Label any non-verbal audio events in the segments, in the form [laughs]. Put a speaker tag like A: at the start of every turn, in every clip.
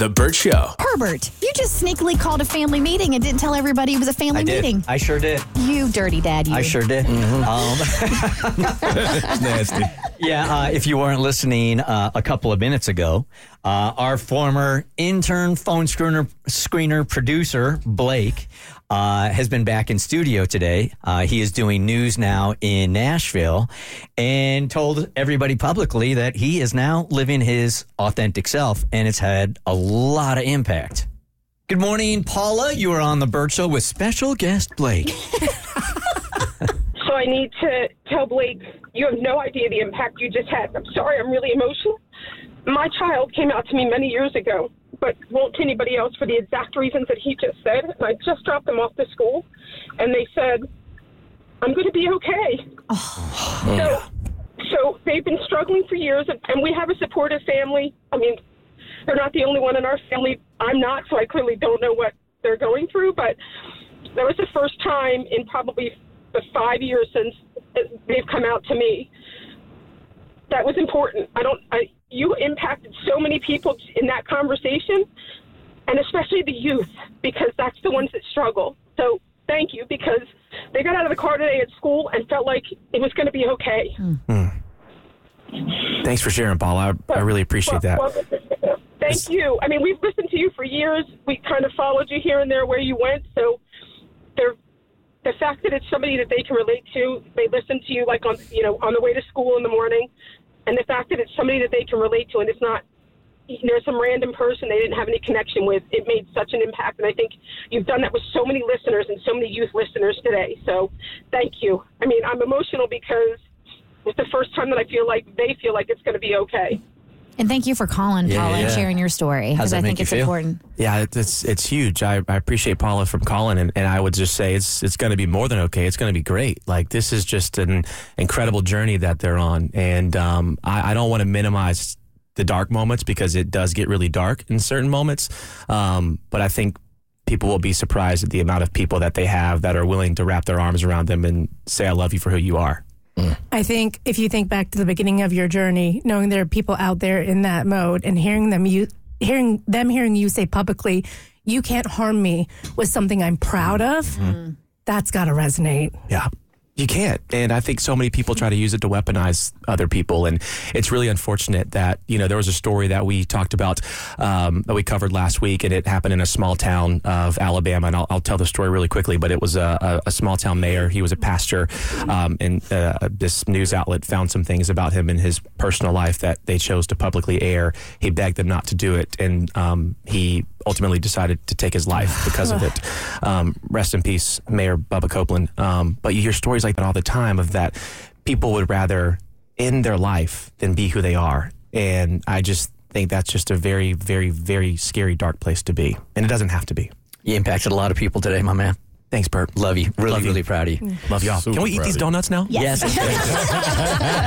A: The Burt Show.
B: Herbert, you just sneakily called a family meeting and didn't tell everybody it was a family
C: I did.
B: meeting.
C: I sure did.
B: You dirty dad, you.
C: I sure did. Mm-hmm. Um, [laughs] [laughs]
A: Nasty.
C: Yeah, uh, if you weren't listening uh, a couple of minutes ago, uh, our former intern, phone screener, screener producer, Blake, uh, has been back in studio today. Uh, he is doing news now in Nashville and told everybody publicly that he is now living his authentic self, and it's had a lot of impact. Good morning, Paula. You are on the Burt Show with special guest Blake. [laughs]
D: So I need to tell Blake, you have no idea the impact you just had. I'm sorry, I'm really emotional. My child came out to me many years ago, but won't to anybody else for the exact reasons that he just said. And I just dropped them off to school, and they said, I'm going to be okay. Oh. So, so they've been struggling for years, and, and we have a supportive family. I mean, they're not the only one in our family. I'm not, so I clearly don't know what they're going through, but that was the first time in probably the five years since they've come out to me. That was important. I don't. I you impacted so many people in that conversation, and especially the youth because that's the ones that struggle. So thank you because they got out of the car today at school and felt like it was going to be okay. Hmm. Hmm.
E: Thanks for sharing, Paul. I, I really appreciate that.
D: Well, well, thank you. I mean, we've listened to you for years. We kind of followed you here and there where you went. So, they're, the fact that it's somebody that they can relate to, they listen to you like on you know on the way to school in the morning, and the fact that it's somebody that they can relate to, and it's not you know some random person they didn't have any connection with. It made such an impact, and I think you've done that with so many listeners and so many youth listeners today. So, thank you. I mean, I'm emotional because it's the first time that I feel like they feel like it's going to be okay.
B: And thank you for calling,
C: Yeah,
B: Paula, and sharing your story because I think it's
C: feel?
B: important.
E: Yeah, it's it's huge. I, I appreciate Paula from calling, and, and I would just say it's it's going to be more than okay. It's going to be great. Like this is just an incredible journey that they're on, and um, I, I don't want to minimize the dark moments because it does get really dark in certain moments. Um, but I think people will be surprised at the amount of people that they have that are willing to wrap their arms around them and say, "I love you for who you are."
F: I think if you think back to the beginning of your journey, knowing there are people out there in that mode and hearing them you hearing them hearing you say publicly, you can't harm me with something I'm proud of, mm-hmm. that's gotta resonate.
E: Yeah. You can't. And I think so many people try to use it to weaponize other people. And it's really unfortunate that, you know, there was a story that we talked about, um, that we covered last week, and it happened in a small town of Alabama. And I'll, I'll tell the story really quickly, but it was a, a, small town mayor. He was a pastor. Um, and uh, this news outlet found some things about him in his personal life that they chose to publicly air. He begged them not to do it. And um, he ultimately decided to take his life because of it. [sighs] Um, rest in peace, Mayor Bubba Copeland. Um, but you hear stories like that all the time of that people would rather end their life than be who they are. And I just think that's just a very, very, very scary, dark place to be. And it doesn't have to be.
C: You impacted a lot of people today, my man.
E: Thanks, Burt.
C: Love you. Really,
E: Love you.
C: really proud of you.
E: Love y'all.
A: Super
E: Can we eat these donuts now?
C: Yes. [laughs]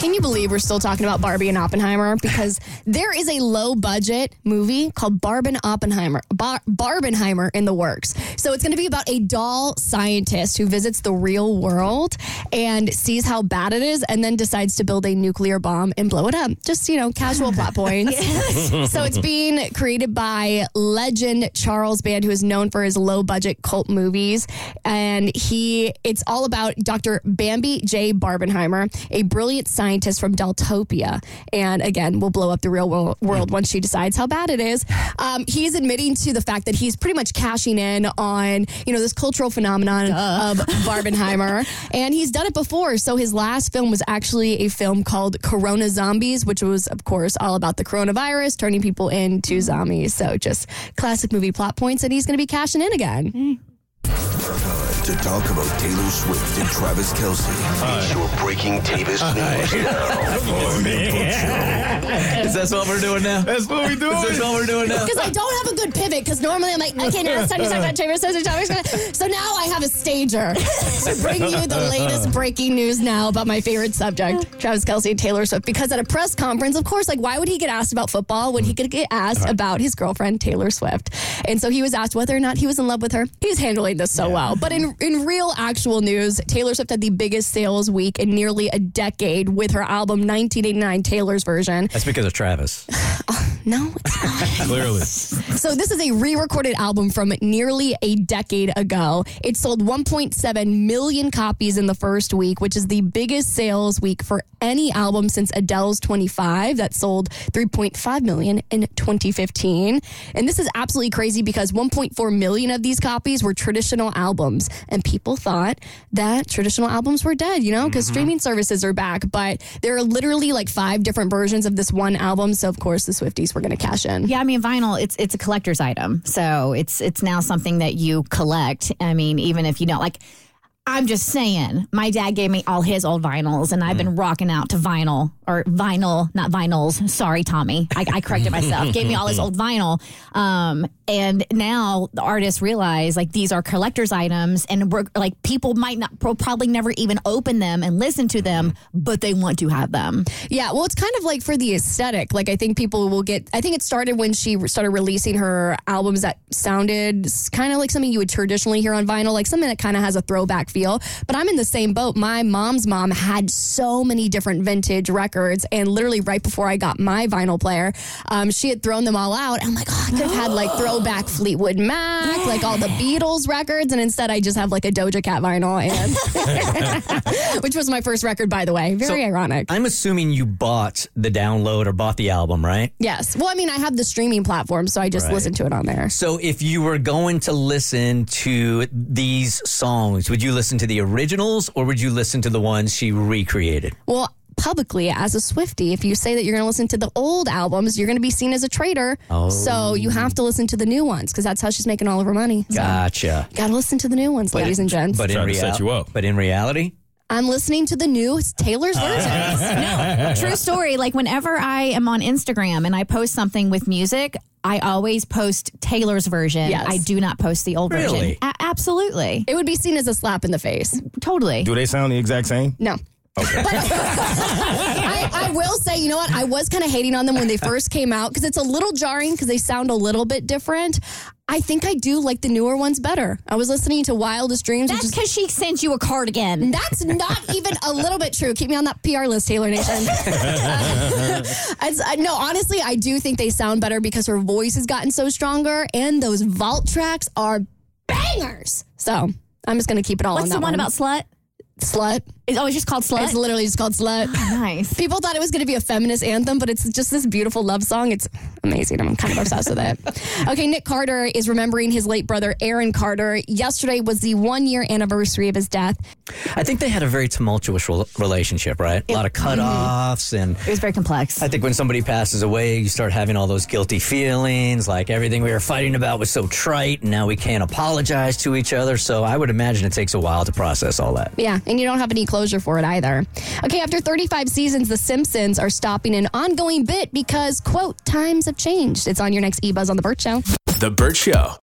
G: Can you believe we're still talking about Barbie and Oppenheimer? Because [laughs] there is a low budget movie called Barb and Oppenheimer, Bar- Barbenheimer in the works. So it's going to be about a doll scientist who visits the real world and sees how bad it is and then decides to build a nuclear bomb and blow it up. Just, you know, casual plot points. [laughs] so it's being created by legend Charles Band, who is known for his low budget cult movies. And he, it's all about Dr. Bambi J. Barbenheimer, a brilliant scientist from Deltopia. And again, will blow up the real world, world once she decides how bad it is. Um, he's admitting to the fact that he's pretty much cashing in on, you know, this cultural phenomenon of [laughs] Barbenheimer. and he's done it before. So his last film was actually a film called Corona Zombies, which was, of course, all about the coronavirus turning people into mm. zombies. So just classic movie plot points. And he's going to be cashing in again.
H: Time to talk about Taylor Swift and Travis Kelce. It's your breaking Tayvis news now. [laughs]
C: Is that what we're doing now?
A: That's what we're doing.
C: Is this what we're doing now?
G: Because I don't have a good pivot. Because normally I'm like, okay, now it's time to talk about Travis Swift and Travis So now I have a stager to bring you the latest breaking news now about my favorite subject, Travis Kelce and Taylor Swift. Because at a press conference, of course, like why would he get asked about football when he could get asked uh-huh. about his girlfriend Taylor Swift? And so he was asked whether or not he was in love with her. He's handling this so well. But in in in real actual news, Taylor Swift had the biggest sales week in nearly a decade with her album 1989 Taylor's version.
C: That's because of Travis. [laughs]
G: No, it's not. [laughs]
A: Clearly.
G: So this is a re-recorded album from nearly a decade ago. It sold 1.7 million copies in the first week, which is the biggest sales week for any album since Adele's 25 that sold 3.5 million in 2015. And this is absolutely crazy because 1.4 million of these copies were traditional albums and people thought that traditional albums were dead, you know, because mm-hmm. streaming services are back, but there are literally like five different versions of this one album, so of course the Swifties were going to cash in.
B: Yeah, I mean vinyl it's it's a collector's item. So it's it's now something that you collect. I mean, even if you don't like I'm just saying, my dad gave me all his old vinyls, and I've been rocking out to vinyl or vinyl, not vinyls. Sorry, Tommy. I, I corrected myself. gave me all his old vinyl. Um, and now the artists realize like these are collector's items, and we're like people might not pro- probably never even open them and listen to them, but they want to have them.
G: Yeah, well, it's kind of like for the aesthetic. Like, I think people will get. I think it started when she started releasing her albums that sounded kind of like something you would traditionally hear on vinyl, like something that kind of has a throwback feel. But I'm in the same boat. My mom's mom had so many different vintage records, and literally right before I got my vinyl player, um, she had thrown them all out. I'm like, oh, I could have had like throwback Fleetwood Mac, like all the Beatles records, and instead I just have like a Doja Cat vinyl, and [laughs] which was my first record, by the way. Very
C: So-
G: ironic.
C: I'm assuming you bought the download or bought the album, right?
G: Yes. Well, I mean, I have the streaming platform, so I just
C: Right.
G: listen to it on there.
C: So if you were going to listen to these songs, would you listen to the originals or would you listen to the ones she recreated?
G: Well, publicly, as a Swifty, if you say that you're going to listen to the old albums, you're going to be seen as a traitor. So you oh. have to listen to the new ones because that's how she's making all of her money. So
C: Gotcha.
G: Got to listen to the new ones, ladies and gents.
C: But in,
A: Trying to set
C: real-
A: you up.
C: but in reality,
G: I'm listening to the new Taylor's versions. [laughs]
B: no, true story. Like whenever I am on Instagram and I post something with music, I always post Taylor's version.
G: Yes.
B: I do not post the old
C: Really?
B: version. A- absolutely.
G: It would be seen as a slap in the face.
B: Totally.
A: Do they sound the exact same?
G: No. [laughs] [laughs] I, I will say, you know what? I was kind of hating on them when they first came out because it's a little jarring because they sound a little bit different. I think I do like the newer ones better. I was listening to Wildest Dreams,
B: That's because she sent you a cardigan.
G: That's not even a little bit true. Keep me on that PR list, Taylor Nation. [laughs] It's- uh, no, honestly, I do think they sound better because her voice has gotten so stronger, and those vault tracks are bangers. So I'm just gonna keep it all
B: What's
G: on
B: the
G: that
B: one about slut?
G: Slut?
B: It's always just called slut.
G: It's literally just called slut. [laughs]
B: nice.
G: People thought it was going to be a feminist anthem, but it's just this beautiful love song. It's amazing. I'm kind of obsessed with it. [laughs] Okay, Nick Carter is remembering his late brother, Aaron Carter. Yesterday was the one year anniversary of his death.
C: I think they had a very tumultuous rel- relationship, right? A lot of cutoffs and
B: It was very complex.
C: I think when somebody passes away, you start having all those guilty feelings, like everything we were fighting about was so trite, and now we can't apologize to each other. So I would imagine it takes a while to process all that.
G: Yeah, and you don't have any closure for it either. Okay, after 35 seasons, The Simpsons are stopping an ongoing bit because, quote, times have changed. It's on your next E Buzz on The Burt Show.
I: The Burt Show.